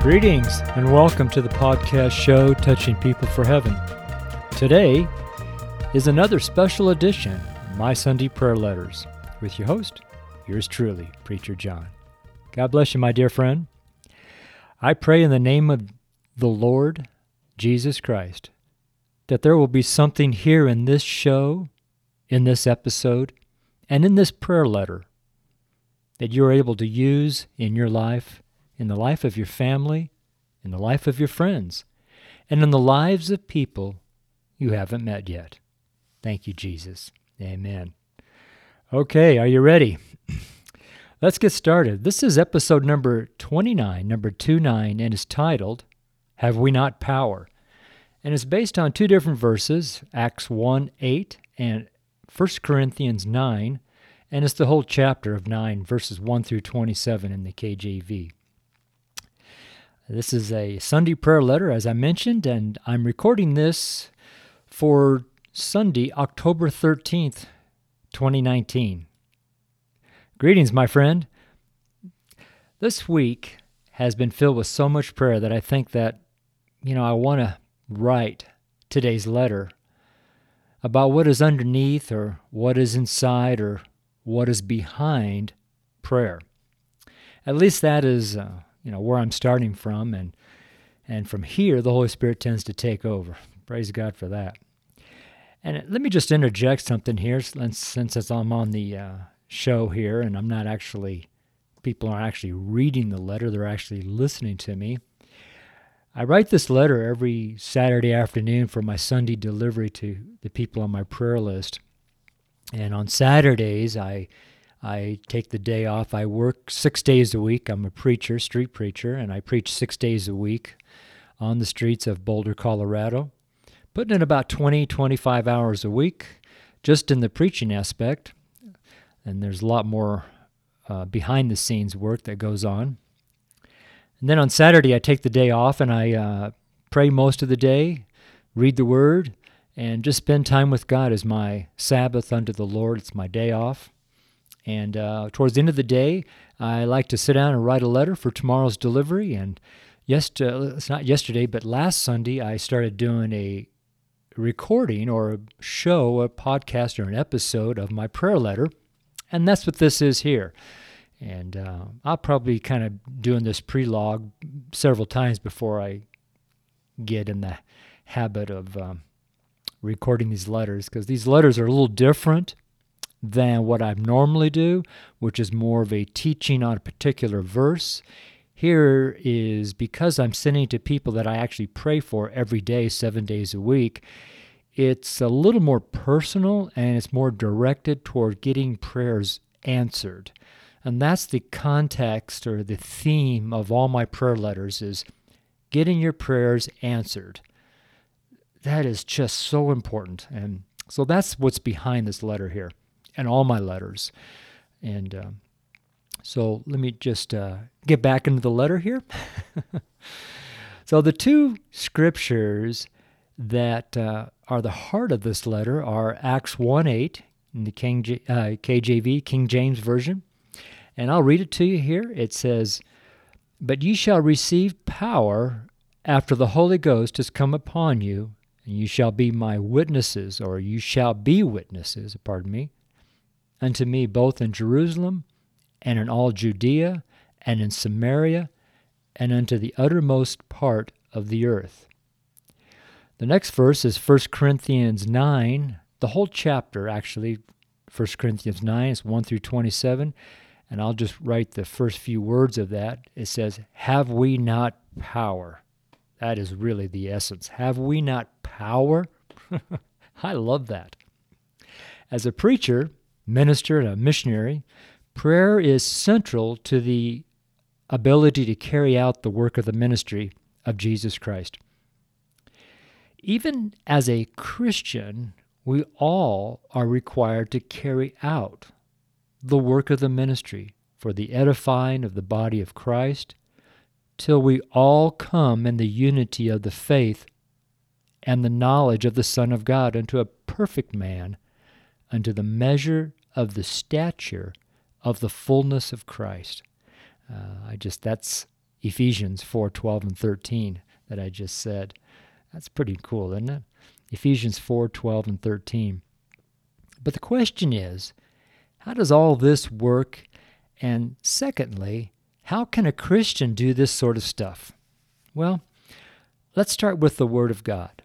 Greetings and welcome to the podcast show Touching People for Heaven. Today is another special edition, My Sunday Prayer Letters, with your host, yours truly, Preacher John. God bless you, my dear friend. I pray in the name of the Lord Jesus Christ that there will be something here in this show, in this episode, and in this prayer letter that you're able to use in your life, in the life of your family, in the life of your friends, and in the lives of people you haven't met yet. Thank you, Jesus. Amen. Okay, are you ready? Let's get started. This is episode number 29, number 29, and is titled, Have We Not Power? And it's based on two different verses, Acts 1 8 and 1 Corinthians 9, and it's the whole chapter of 9, verses 1 through 27 in the KJV. This is a Sunday prayer letter, as I mentioned, and I'm recording this for Sunday, October 13th, 2019. Greetings, my friend. This week has been filled with so much prayer that I think that, you know, I want to write today's letter about what is underneath or what is inside or what is behind prayer. At least that is, uh, you know, where I'm starting from, and and from here the Holy Spirit tends to take over. Praise God for that. And let me just interject something here, since, since I'm on the uh, show here, and I'm not actually, people aren't actually reading the letter; they're actually listening to me. I write this letter every Saturday afternoon for my Sunday delivery to the people on my prayer list. And on Saturdays, I I take the day off. I work six days a week. I'm a preacher, street preacher, and I preach six days a week on the streets of Boulder, Colorado, putting in about 20, 25 hours a week just in the preaching aspect. And there's a lot more uh, behind the scenes work that goes on. And then on Saturday, I take the day off and I uh, pray most of the day, read the Word, and just spend time with God as my Sabbath unto the Lord. It's my day off. And uh, towards the end of the day, I like to sit down and write a letter for tomorrow's delivery. And yes, it's not yesterday, but last Sunday, I started doing a recording or a show, a podcast, or an episode of my prayer letter. And that's what this is here. And uh, I'll probably kind of doing this pre-log several times before I get in the habit of um, recording these letters because these letters are a little different than what I normally do, which is more of a teaching on a particular verse. Here is because I'm sending to people that I actually pray for every day, seven days a week, it's a little more personal and it's more directed toward getting prayers answered. And that's the context or the theme of all my prayer letters is getting your prayers answered. That is just so important. And so that's what's behind this letter here and all my letters. And um, so let me just uh, get back into the letter here. so the two scriptures that uh, are the heart of this letter are Acts 1 8 in the King, uh, KJV, King James Version. And I'll read it to you here. It says, But ye shall receive power after the Holy Ghost has come upon you, and you shall be my witnesses, or you shall be witnesses, pardon me, unto me both in Jerusalem and in all Judea and in Samaria and unto the uttermost part of the earth. The next verse is 1 Corinthians 9, the whole chapter actually, 1 Corinthians 9 is 1 through 27, and I'll just write the first few words of that. It says, Have we not power? That is really the essence. Have we not power? I love that. As a preacher, minister and a missionary, prayer is central to the ability to carry out the work of the ministry of Jesus Christ. Even as a Christian, we all are required to carry out the work of the ministry for the edifying of the body of Christ till we all come in the unity of the faith and the knowledge of the Son of God unto a perfect man, unto the measure of the stature of the fullness of Christ. Uh, I just, that's, Ephesians 4 12 and 13 that I just said. That's pretty cool, isn't it? Ephesians 4 12 and 13. But the question is how does all this work? And secondly, how can a Christian do this sort of stuff? Well, let's start with the Word of God.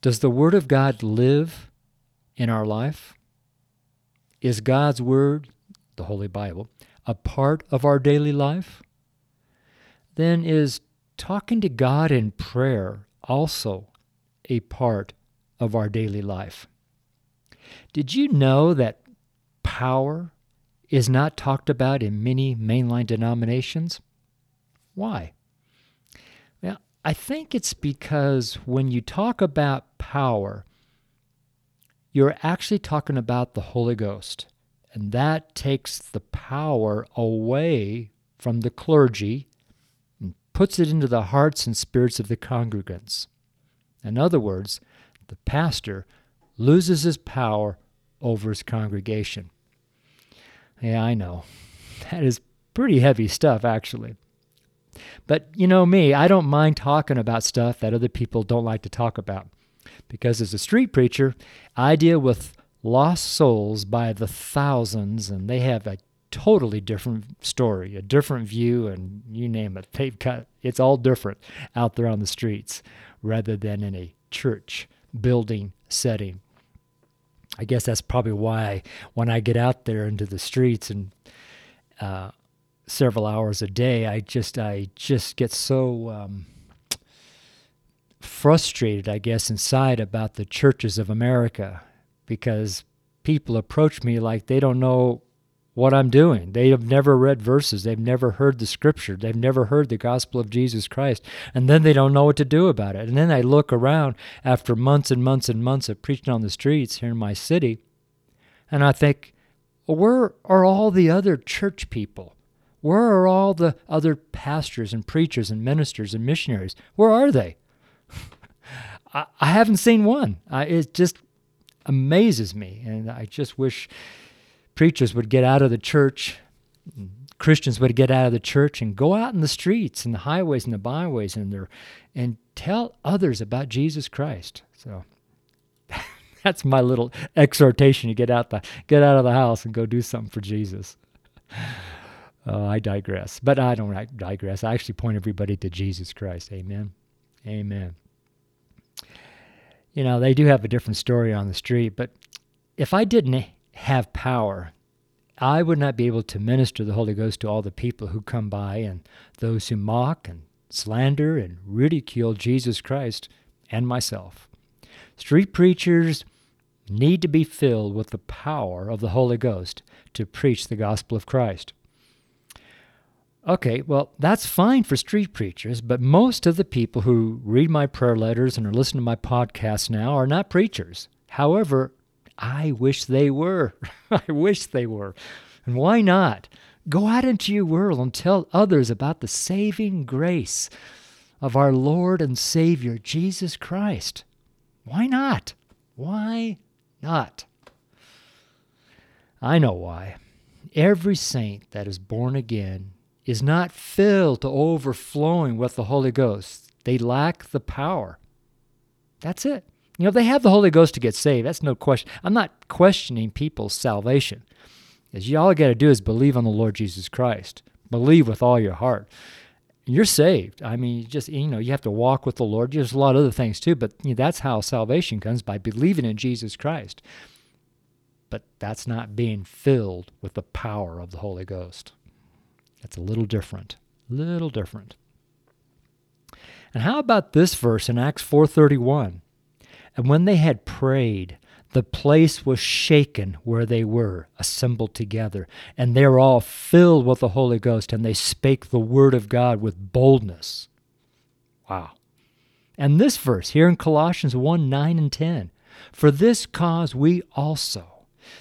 Does the Word of God live in our life? Is God's Word, the Holy Bible, a part of our daily life? Then is talking to God in prayer also a part of our daily life? Did you know that power is not talked about in many mainline denominations? Why? Well, I think it's because when you talk about power, you're actually talking about the Holy Ghost. And that takes the power away from the clergy and puts it into the hearts and spirits of the congregants. In other words, the pastor loses his power over his congregation. Yeah, I know. That is pretty heavy stuff, actually. But you know me, I don't mind talking about stuff that other people don't like to talk about. Because as a street preacher, I deal with lost souls by the thousands, and they have a totally different story, a different view, and you name it. They've got it's all different out there on the streets rather than in a church building setting. I guess that's probably why when I get out there into the streets and uh, several hours a day, I just I just get so um, frustrated, I guess, inside about the churches of America because people approach me like they don't know what I'm doing. They have never read verses. They've never heard the scripture. They've never heard the gospel of Jesus Christ. And then they don't know what to do about it. And then I look around after months and months and months of preaching on the streets here in my city, and I think, where are all the other church people? Where are all the other pastors and preachers and ministers and missionaries? Where are they? I, I haven't seen one. I, it just amazes me. And I just wish preachers would get out of the church, Christians would get out of the church and go out in the streets and the highways and the byways and there and tell others about Jesus Christ. So that's my little exhortation to get out the get out of the house and go do something for Jesus. Uh, I digress, but I don't digress. I actually point everybody to Jesus Christ. Amen. Amen. You know, they do have a different story on the street, but if I didn't have power, I would not be able to minister the Holy Ghost to all the people who come by and those who mock and slander and ridicule Jesus Christ and myself. Street preachers need to be filled with the power of the Holy Ghost to preach the gospel of Christ. Okay, well, that's fine for street preachers, but most of the people who read my prayer letters and are listening to my podcast now are not preachers. However, I wish they were. I wish they were. And why not? Go out into your world and tell others about the saving grace of our Lord and Savior, Jesus Christ. Why not? Why not? I know why. Every saint that is born again is not filled to overflowing with the Holy Ghost. They lack the power. That's it. You know, they have the Holy Ghost to get saved. That's no question. I'm not questioning people's salvation. As you all got to do is believe on the Lord Jesus Christ. Believe with all your heart. You're saved. I mean, just you know, you have to walk with the Lord. There's a lot of other things too, but you know, that's how salvation comes by believing in Jesus Christ. But that's not being filled with the power of the Holy Ghost. That's a little different. Little different. And how about this verse in Acts 4:31? And when they had prayed, the place was shaken where they were assembled together, and they were all filled with the Holy Ghost, and they spake the word of God with boldness. Wow. And this verse here in Colossians 1 9 and 10 For this cause we also,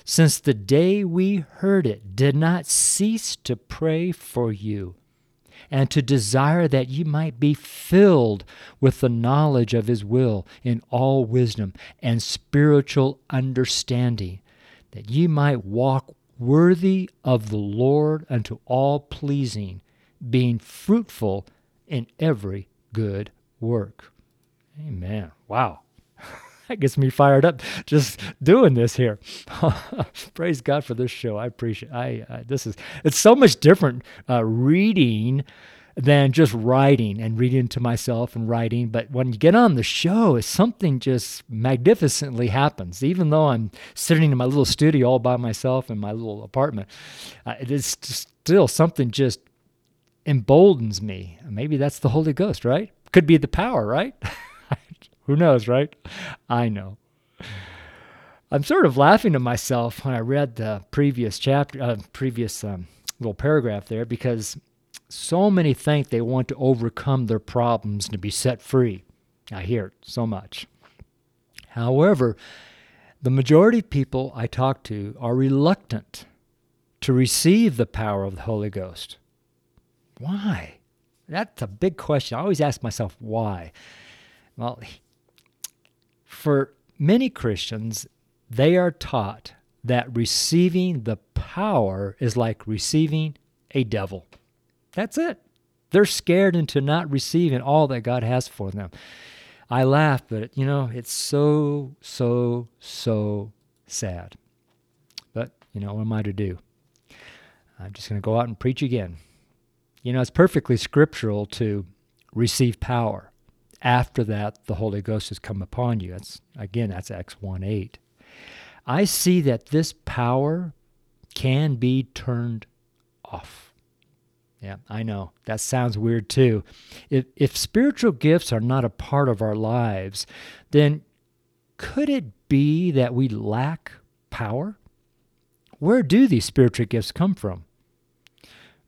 since the day we heard it, did not cease to pray for you and to desire that ye might be filled with the knowledge of his will in all wisdom and spiritual understanding, that ye might walk worthy of the Lord unto all pleasing, being fruitful in every good work. Amen. Wow. That gets me fired up just doing this here. Praise God for this show. I appreciate. I, I this is it's so much different uh, reading than just writing and reading to myself and writing. But when you get on the show, something just magnificently happens. Even though I'm sitting in my little studio all by myself in my little apartment, uh, it is still something just emboldens me. Maybe that's the Holy Ghost, right? Could be the power, right? Who knows, right? I know. I'm sort of laughing to myself when I read the previous chapter, uh, previous um, little paragraph there, because so many think they want to overcome their problems to be set free. I hear it so much. However, the majority of people I talk to are reluctant to receive the power of the Holy Ghost. Why? That's a big question. I always ask myself, why? Well, for many Christians, they are taught that receiving the power is like receiving a devil. That's it. They're scared into not receiving all that God has for them. I laugh, but you know, it's so, so, so sad. But, you know, what am I to do? I'm just going to go out and preach again. You know, it's perfectly scriptural to receive power. After that, the Holy Ghost has come upon you. That's again, that's Acts 1 8. I see that this power can be turned off. Yeah, I know. That sounds weird too. If, if spiritual gifts are not a part of our lives, then could it be that we lack power? Where do these spiritual gifts come from?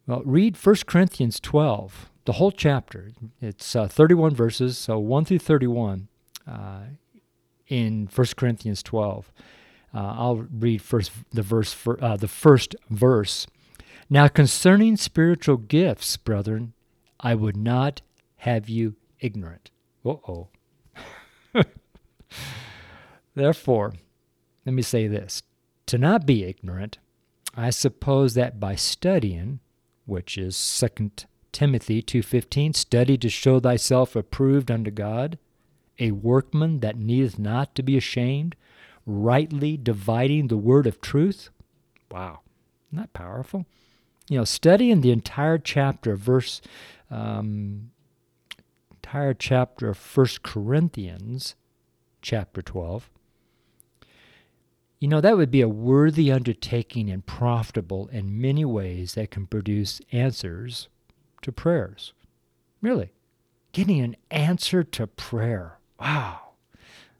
Well, read 1 Corinthians 12, the whole chapter. It's uh, 31 verses, so 1 through 31 uh, in 1 Corinthians 12. Uh, I'll read first the verse for, uh, the first verse. Now, concerning spiritual gifts, brethren, I would not have you ignorant. Uh oh. Therefore, let me say this to not be ignorant, I suppose that by studying, which is 2 Timothy 2:15, study to show thyself approved unto God, a workman that needeth not to be ashamed, rightly dividing the word of truth. Wow, isn't that powerful? you know, studying the entire chapter, verse, um, entire chapter of First Corinthians, chapter 12, you know, that would be a worthy undertaking and profitable in many ways that can produce answers to prayers. Really, getting an answer to prayer. Wow.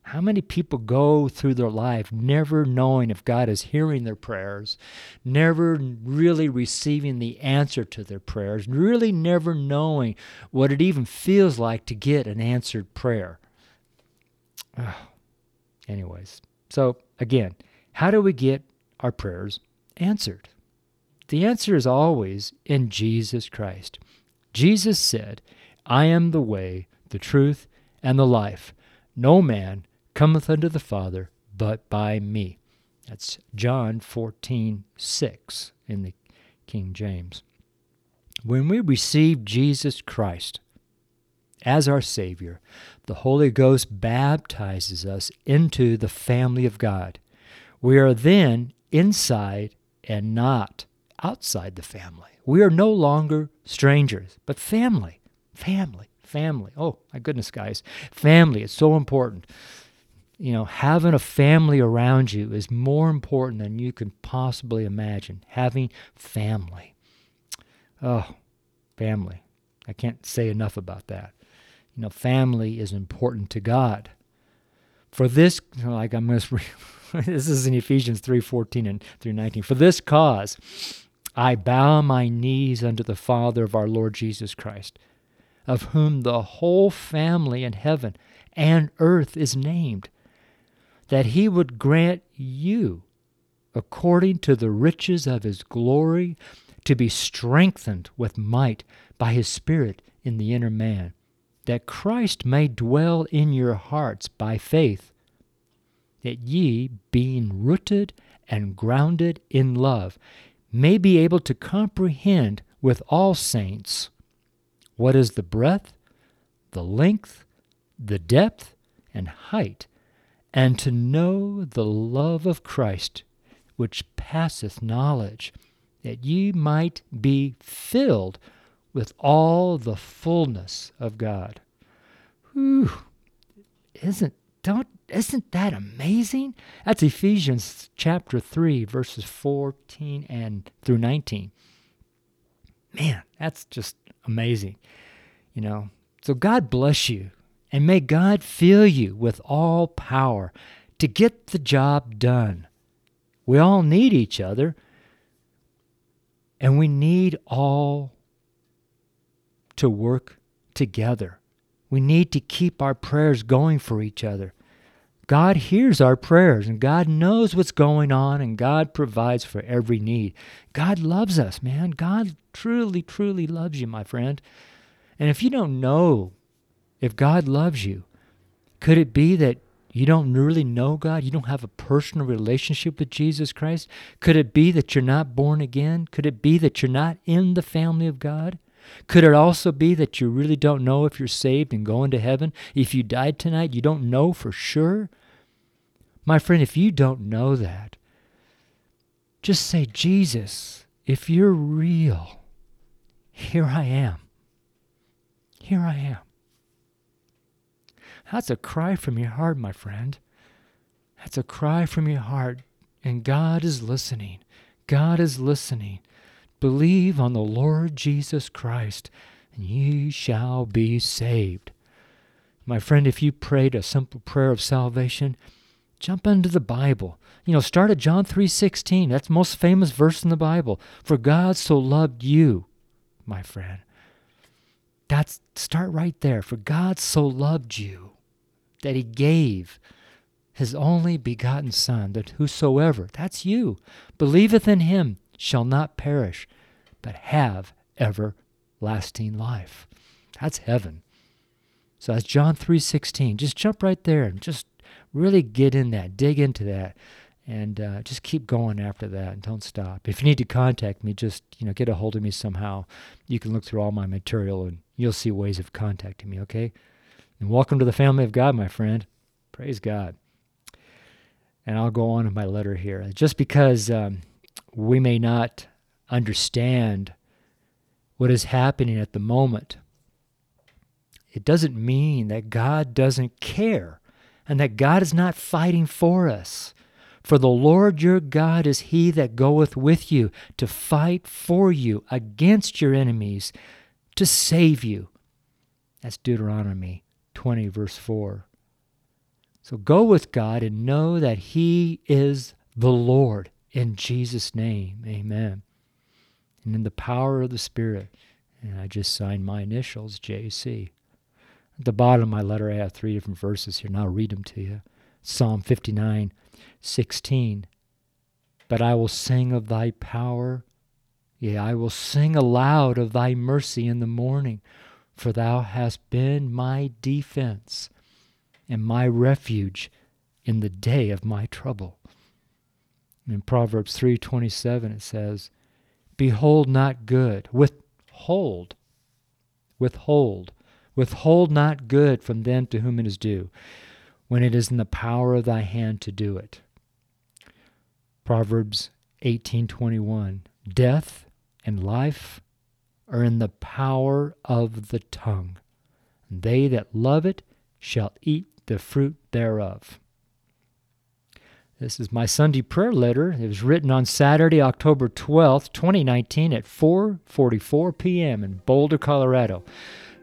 How many people go through their life never knowing if God is hearing their prayers, never really receiving the answer to their prayers, really never knowing what it even feels like to get an answered prayer? Anyways, so again, how do we get our prayers answered? The answer is always in Jesus Christ. Jesus said, I am the way, the truth, and the life. No man cometh unto the Father but by me. That's John 14, 6 in the King James. When we receive Jesus Christ as our Savior, the Holy Ghost baptizes us into the family of God. We are then inside and not outside the family. We are no longer strangers, but family. Family. Family. Oh, my goodness, guys. Family is so important you know, having a family around you is more important than you can possibly imagine. Having family. Oh, family. I can't say enough about that. You know, family is important to God. For this, like I'm going to, this is in Ephesians 3:14 and 3:19. For this cause, I bow my knees unto the Father of our Lord Jesus Christ, of whom the whole family in heaven and earth is named that he would grant you, according to the riches of his glory, to be strengthened with might by his Spirit in the inner man, that Christ may dwell in your hearts by faith, that ye, being rooted and grounded in love, may be able to comprehend with all saints what is the breadth, the length, the depth, and height, and to know the love of Christ, which passeth knowledge, that ye might be filled with all the fullness of God. Whew. Isn't don't isn't that amazing? That's Ephesians chapter 3 verses 14 and through 19. Man, that's just amazing. You know. So God bless you and may God fill you with all power to get the job done. We all need each other and we need all to work together. We need to keep our prayers going for each other. God hears our prayers and God knows what's going on and God provides for every need. God loves us, man. God truly, truly loves you, my friend. And if you don't know if God loves you, could it be that you don't really know God? You don't have a personal relationship with Jesus Christ? Could it be that you're not born again? Could it be that you're not in the family of God? Could it also be that you really don't know if you're saved and going to heaven? If you died tonight, you don't know for sure? My friend, if you don't know that, just say, Jesus, if you're real, here I am. Here I am. That's a cry from your heart, my friend. That's a cry from your heart. And God is listening. God is listening. Believe on the Lord Jesus Christ, and ye shall be saved. My friend, if you prayed a simple prayer of salvation, jump into the Bible. You know, start at John 3:16. That's the most famous verse in the Bible. For God so loved you, my friend. That's start right there. For God so loved you that he gave his only begotten son that whosoever, that's you, believeth in him shall not perish, but have everlasting life. That's heaven. So that's John 3:16. Just jump right there and just really get in that, dig into that, and uh, just keep going after that and don't stop. If you need to contact me, just you know get a hold of me somehow. You can look through all my material and you'll see ways of contacting me. Okay, and welcome to the family of God, my friend. Praise God. And I'll go on in my letter here. Just because um, we may not understand what is happening at the moment, it doesn't mean that God doesn't care and that God is not fighting for us. For the Lord your God is he that goeth with you to fight for you against your enemies to save you. That's Deuteronomy 20, verse 4. So go with God and know that he is the Lord in Jesus' name. Amen. And in the power of the Spirit. And I just signed my initials, JC. At the bottom of my letter, I have three different verses here, and I'll read them to you. Psalm 59, 16. But I will sing of thy power. Yea, I will sing aloud of thy mercy in the morning, for thou hast been my defense and my refuge in the day of my trouble. In Proverbs 3:27 it says, "Behold not good, withhold, withhold, withhold not good from them to whom it is due, when it is in the power of thy hand to do it." Proverbs 18:21, "Death and life are in the power of the tongue, and they that love it shall eat the fruit thereof." This is my Sunday prayer letter. It was written on Saturday, October 12th, 2019 at 4:44 p.m. in Boulder, Colorado.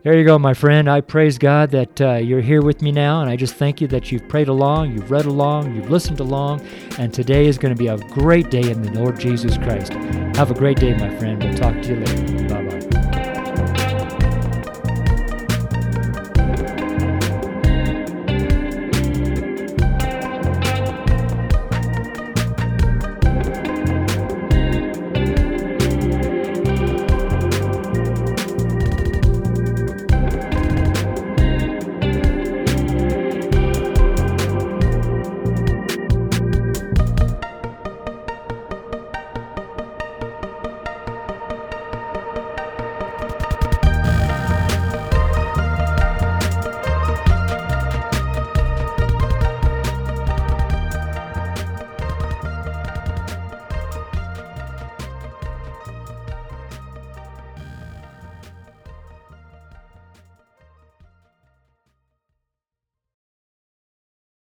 There you go, my friend. I praise God that uh, you're here with me now, and I just thank you that you've prayed along, you've read along, you've listened along, and today is going to be a great day in the Lord Jesus Christ. Have a great day, my friend. We'll talk to you later.